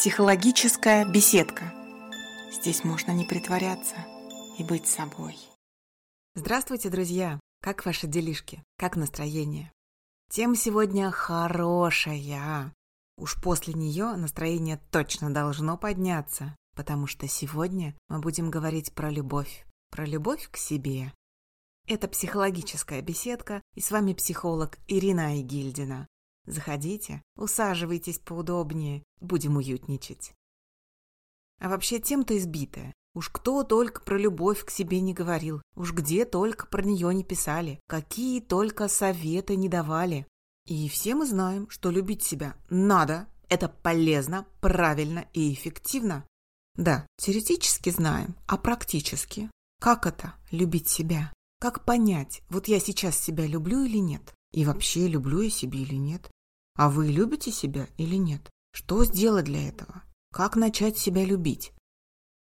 Психологическая беседка. Здесь можно не притворяться и быть собой. Здравствуйте, друзья! Как ваши делишки? Как настроение? Тема сегодня хорошая. Уж после нее настроение точно должно подняться, потому что сегодня мы будем говорить про любовь. Про любовь к себе. Это психологическая беседка, и с вами психолог Ирина Айгильдина. Заходите, усаживайтесь поудобнее, будем уютничать. А вообще тем-то избитая. Уж кто только про любовь к себе не говорил, уж где только про нее не писали, какие только советы не давали. И все мы знаем, что любить себя надо, это полезно, правильно и эффективно. Да, теоретически знаем, а практически? Как это – любить себя? Как понять, вот я сейчас себя люблю или нет? И вообще, люблю я себя или нет? А вы любите себя или нет? Что сделать для этого? Как начать себя любить?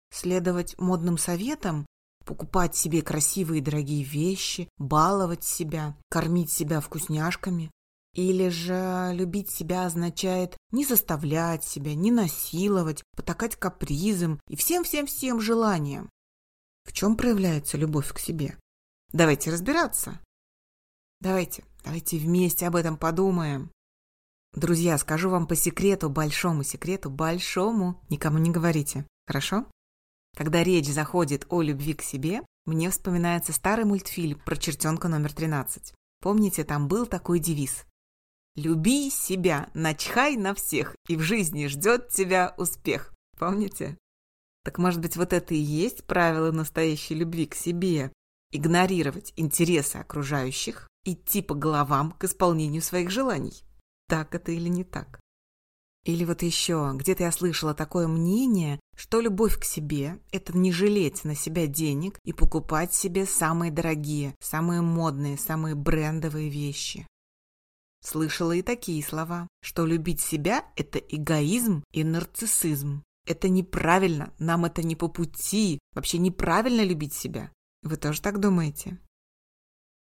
Следовать модным советам? Покупать себе красивые дорогие вещи? Баловать себя? Кормить себя вкусняшками? Или же любить себя означает не заставлять себя, не насиловать, потакать капризом и всем-всем-всем желаниям? В чем проявляется любовь к себе? Давайте разбираться. Давайте, давайте вместе об этом подумаем. Друзья, скажу вам по секрету, большому секрету, большому, никому не говорите, хорошо? Когда речь заходит о любви к себе, мне вспоминается старый мультфильм про чертенка номер 13. Помните, там был такой девиз. «Люби себя, начхай на всех, и в жизни ждет тебя успех». Помните? Так может быть, вот это и есть правило настоящей любви к себе? Игнорировать интересы окружающих, идти по головам к исполнению своих желаний так это или не так. Или вот еще, где-то я слышала такое мнение, что любовь к себе – это не жалеть на себя денег и покупать себе самые дорогие, самые модные, самые брендовые вещи. Слышала и такие слова, что любить себя – это эгоизм и нарциссизм. Это неправильно, нам это не по пути, вообще неправильно любить себя. Вы тоже так думаете?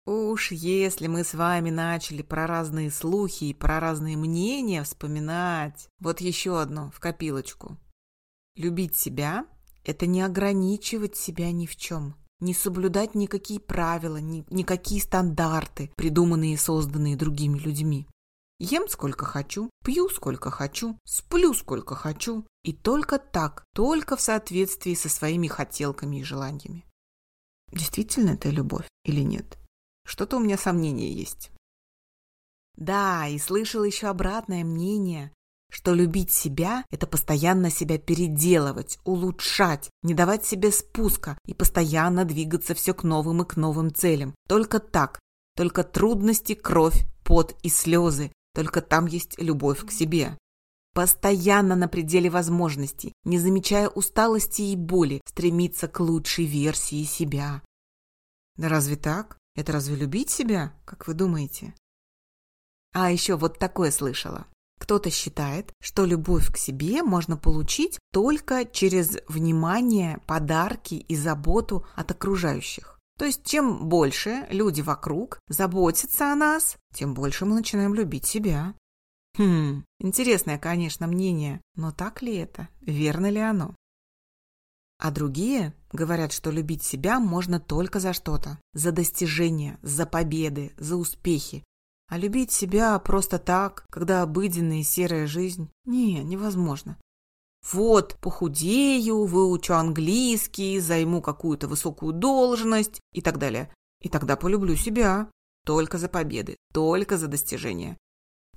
Уж если мы с вами начали про разные слухи и про разные мнения вспоминать, вот еще одно в копилочку. Любить себя – это не ограничивать себя ни в чем, не соблюдать никакие правила, ни, никакие стандарты, придуманные и созданные другими людьми. Ем сколько хочу, пью сколько хочу, сплю сколько хочу. И только так, только в соответствии со своими хотелками и желаниями. Действительно это любовь или нет? Что-то у меня сомнения есть. Да, и слышал еще обратное мнение, что любить себя – это постоянно себя переделывать, улучшать, не давать себе спуска и постоянно двигаться все к новым и к новым целям. Только так, только трудности, кровь, пот и слезы, только там есть любовь к себе. Постоянно на пределе возможностей, не замечая усталости и боли, стремиться к лучшей версии себя. Да разве так? Это разве любить себя, как вы думаете? А еще вот такое слышала. Кто-то считает, что любовь к себе можно получить только через внимание, подарки и заботу от окружающих. То есть, чем больше люди вокруг заботятся о нас, тем больше мы начинаем любить себя. Хм, интересное, конечно, мнение, но так ли это? Верно ли оно? А другие говорят, что любить себя можно только за что-то. За достижения, за победы, за успехи. А любить себя просто так, когда обыденная и серая жизнь, не, невозможно. Вот, похудею, выучу английский, займу какую-то высокую должность и так далее. И тогда полюблю себя. Только за победы, только за достижения.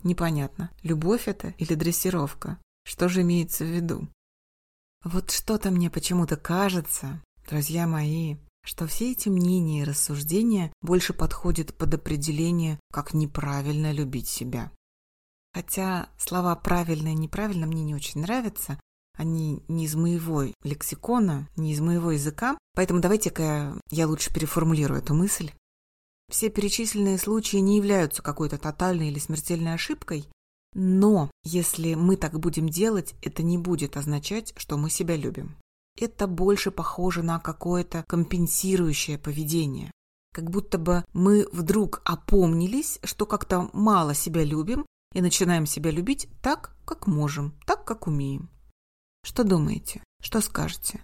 Непонятно, любовь это или дрессировка? Что же имеется в виду? Вот что-то мне почему-то кажется, друзья мои, что все эти мнения и рассуждения больше подходят под определение, как неправильно любить себя. Хотя слова «правильно» и «неправильно» мне не очень нравятся, они не из моего лексикона, не из моего языка, поэтому давайте-ка я лучше переформулирую эту мысль. Все перечисленные случаи не являются какой-то тотальной или смертельной ошибкой, но если мы так будем делать, это не будет означать, что мы себя любим. Это больше похоже на какое-то компенсирующее поведение. Как будто бы мы вдруг опомнились, что как-то мало себя любим и начинаем себя любить так, как можем, так, как умеем. Что думаете? Что скажете?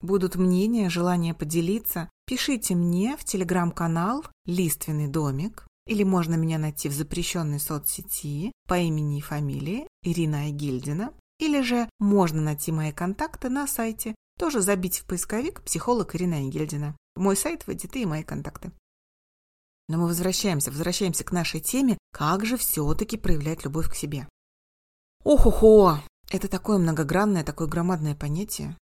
Будут мнения, желание поделиться? Пишите мне в телеграм-канал «Лиственный домик» или можно меня найти в запрещенной соцсети по имени и фамилии Ирина Айгильдина, или же можно найти мои контакты на сайте, тоже забить в поисковик «Психолог Ирина Айгильдина». Мой сайт выйдет и мои контакты. Но мы возвращаемся, возвращаемся к нашей теме, как же все-таки проявлять любовь к себе. Ох-охо! Это такое многогранное, такое громадное понятие.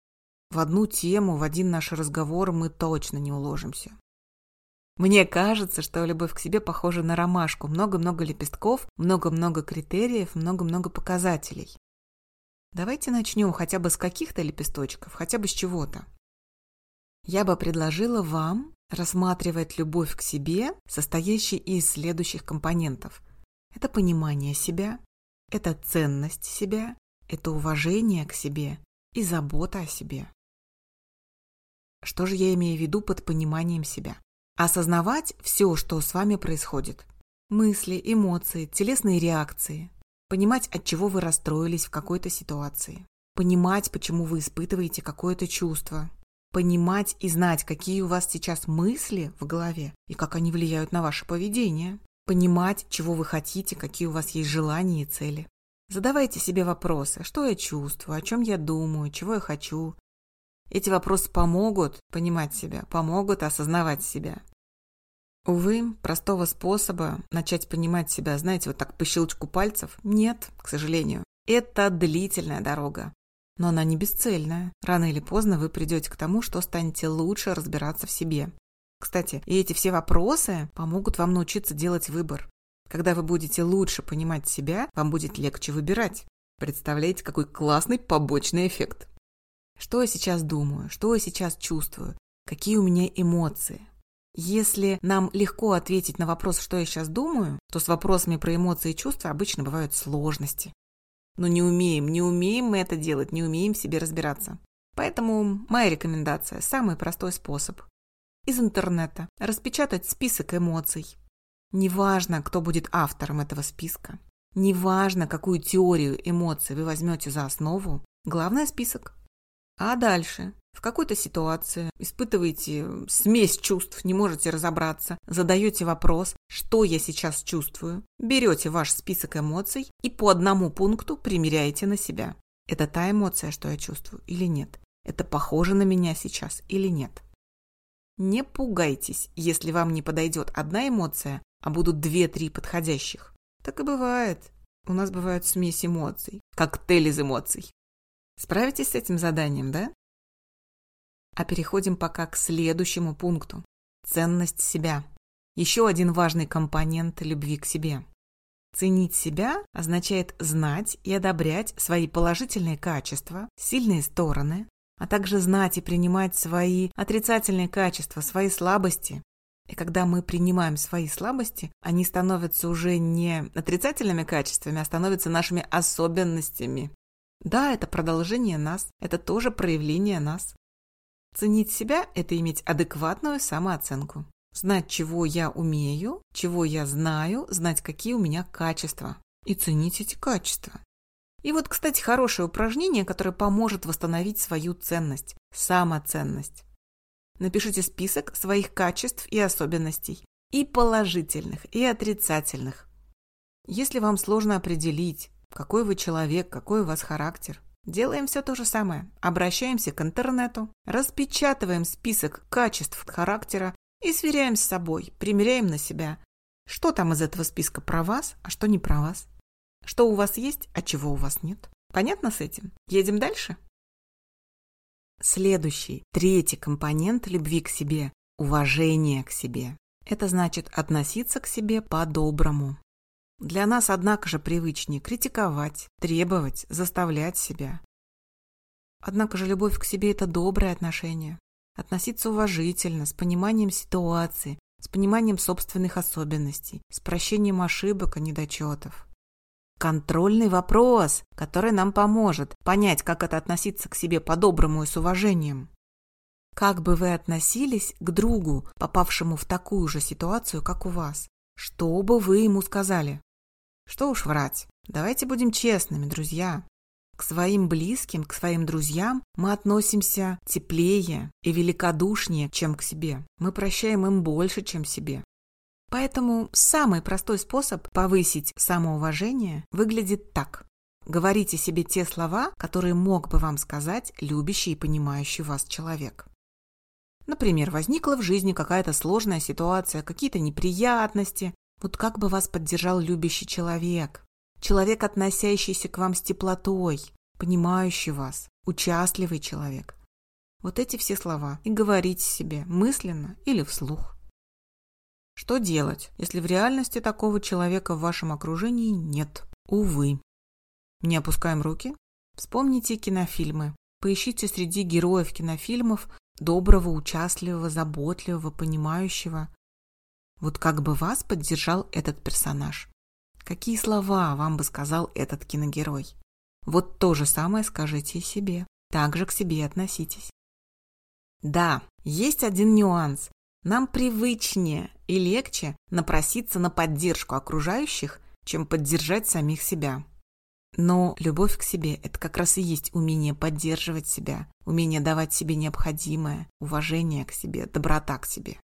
В одну тему, в один наш разговор мы точно не уложимся. Мне кажется, что любовь к себе похожа на ромашку. Много-много лепестков, много-много критериев, много-много показателей. Давайте начнем хотя бы с каких-то лепесточков, хотя бы с чего-то. Я бы предложила вам рассматривать любовь к себе, состоящей из следующих компонентов. Это понимание себя, это ценность себя, это уважение к себе и забота о себе. Что же я имею в виду под пониманием себя? Осознавать все, что с вами происходит. Мысли, эмоции, телесные реакции. Понимать, от чего вы расстроились в какой-то ситуации. Понимать, почему вы испытываете какое-то чувство понимать и знать, какие у вас сейчас мысли в голове и как они влияют на ваше поведение. Понимать, чего вы хотите, какие у вас есть желания и цели. Задавайте себе вопросы, что я чувствую, о чем я думаю, чего я хочу. Эти вопросы помогут понимать себя, помогут осознавать себя. Увы, простого способа начать понимать себя, знаете, вот так по щелчку пальцев, нет, к сожалению. Это длительная дорога. Но она не бесцельная. Рано или поздно вы придете к тому, что станете лучше разбираться в себе. Кстати, и эти все вопросы помогут вам научиться делать выбор. Когда вы будете лучше понимать себя, вам будет легче выбирать. Представляете, какой классный побочный эффект. Что я сейчас думаю, что я сейчас чувствую, какие у меня эмоции. Если нам легко ответить на вопрос, что я сейчас думаю, то с вопросами про эмоции и чувства обычно бывают сложности. Но не умеем, не умеем мы это делать, не умеем в себе разбираться. Поэтому моя рекомендация – самый простой способ. Из интернета распечатать список эмоций. Неважно, кто будет автором этого списка. Неважно, какую теорию эмоций вы возьмете за основу. Главное – список. А дальше в какой-то ситуации испытываете смесь чувств, не можете разобраться, задаете вопрос, что я сейчас чувствую, берете ваш список эмоций и по одному пункту примеряете на себя. Это та эмоция, что я чувствую или нет? Это похоже на меня сейчас или нет? Не пугайтесь, если вам не подойдет одна эмоция, а будут две-три подходящих. Так и бывает. У нас бывают смесь эмоций, коктейль из эмоций. Справитесь с этим заданием, да? А переходим пока к следующему пункту. Ценность себя. Еще один важный компонент любви к себе. Ценить себя означает знать и одобрять свои положительные качества, сильные стороны, а также знать и принимать свои отрицательные качества, свои слабости. И когда мы принимаем свои слабости, они становятся уже не отрицательными качествами, а становятся нашими особенностями. Да, это продолжение нас, это тоже проявление нас. Ценить себя – это иметь адекватную самооценку. Знать, чего я умею, чего я знаю, знать, какие у меня качества. И ценить эти качества. И вот, кстати, хорошее упражнение, которое поможет восстановить свою ценность – самоценность. Напишите список своих качеств и особенностей, и положительных, и отрицательных. Если вам сложно определить, какой вы человек, какой у вас характер, Делаем все то же самое. Обращаемся к интернету, распечатываем список качеств характера и сверяем с собой, примеряем на себя. Что там из этого списка про вас, а что не про вас? Что у вас есть, а чего у вас нет? Понятно с этим? Едем дальше? Следующий, третий компонент любви к себе – уважение к себе. Это значит относиться к себе по-доброму. Для нас, однако же, привычнее критиковать, требовать, заставлять себя. Однако же любовь к себе – это доброе отношение. Относиться уважительно, с пониманием ситуации, с пониманием собственных особенностей, с прощением ошибок и недочетов. Контрольный вопрос, который нам поможет понять, как это относиться к себе по-доброму и с уважением. Как бы вы относились к другу, попавшему в такую же ситуацию, как у вас? Что бы вы ему сказали? Что уж врать. Давайте будем честными, друзья. к своим близким, к своим друзьям мы относимся теплее и великодушнее, чем к себе. Мы прощаем им больше, чем себе. Поэтому самый простой способ повысить самоуважение выглядит так. Говорите себе те слова, которые мог бы вам сказать любящий и понимающий вас человек. Например, возникла в жизни какая-то сложная ситуация, какие-то неприятности. Вот как бы вас поддержал любящий человек? Человек, относящийся к вам с теплотой, понимающий вас, участливый человек. Вот эти все слова и говорите себе мысленно или вслух. Что делать, если в реальности такого человека в вашем окружении нет? Увы. Не опускаем руки. Вспомните кинофильмы. Поищите среди героев кинофильмов доброго, участливого, заботливого, понимающего. Вот как бы вас поддержал этот персонаж? Какие слова вам бы сказал этот киногерой? Вот то же самое скажите и себе. Также к себе относитесь. Да, есть один нюанс. Нам привычнее и легче напроситься на поддержку окружающих, чем поддержать самих себя. Но любовь к себе – это как раз и есть умение поддерживать себя, умение давать себе необходимое, уважение к себе, доброта к себе.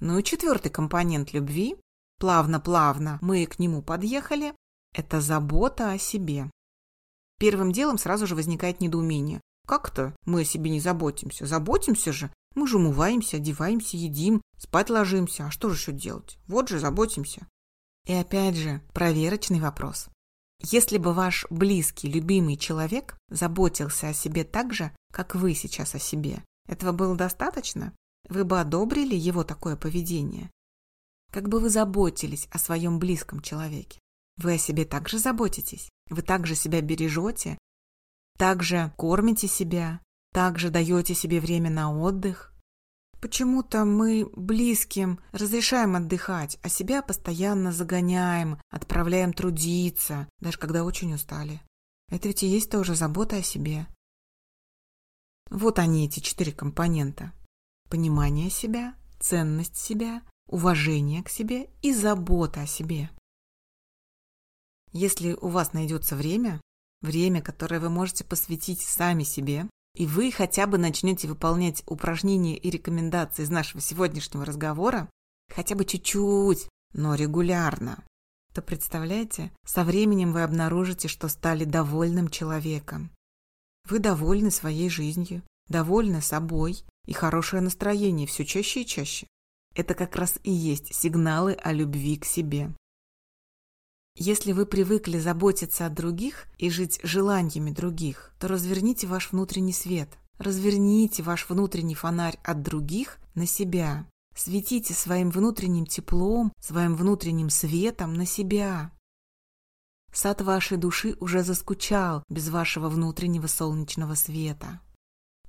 Ну и четвертый компонент любви – плавно-плавно мы к нему подъехали – это забота о себе. Первым делом сразу же возникает недоумение. Как-то мы о себе не заботимся. Заботимся же. Мы же умываемся, одеваемся, едим, спать ложимся. А что же еще делать? Вот же заботимся. И опять же, проверочный вопрос. Если бы ваш близкий, любимый человек заботился о себе так же, как вы сейчас о себе, этого было достаточно? Вы бы одобрили его такое поведение? Как бы вы заботились о своем близком человеке? Вы о себе также заботитесь? Вы также себя бережете? Также кормите себя? Также даете себе время на отдых? Почему-то мы близким разрешаем отдыхать, а себя постоянно загоняем, отправляем трудиться, даже когда очень устали. Это ведь и есть тоже забота о себе. Вот они, эти четыре компонента. Понимание себя, ценность себя, уважение к себе и забота о себе. Если у вас найдется время, время, которое вы можете посвятить сами себе, и вы хотя бы начнете выполнять упражнения и рекомендации из нашего сегодняшнего разговора, хотя бы чуть-чуть, но регулярно, то представляете, со временем вы обнаружите, что стали довольным человеком. Вы довольны своей жизнью, довольны собой, и хорошее настроение все чаще и чаще. Это как раз и есть сигналы о любви к себе. Если вы привыкли заботиться о других и жить желаниями других, то разверните ваш внутренний свет. Разверните ваш внутренний фонарь от других на себя. Светите своим внутренним теплом, своим внутренним светом на себя. Сад вашей души уже заскучал без вашего внутреннего солнечного света.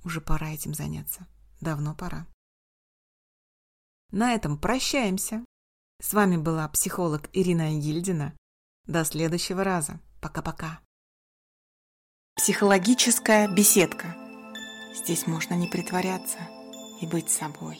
Уже пора этим заняться. Давно пора. На этом прощаемся. С вами была психолог Ирина Гильдина. До следующего раза. Пока-пока. Психологическая беседка. Здесь можно не притворяться и быть собой.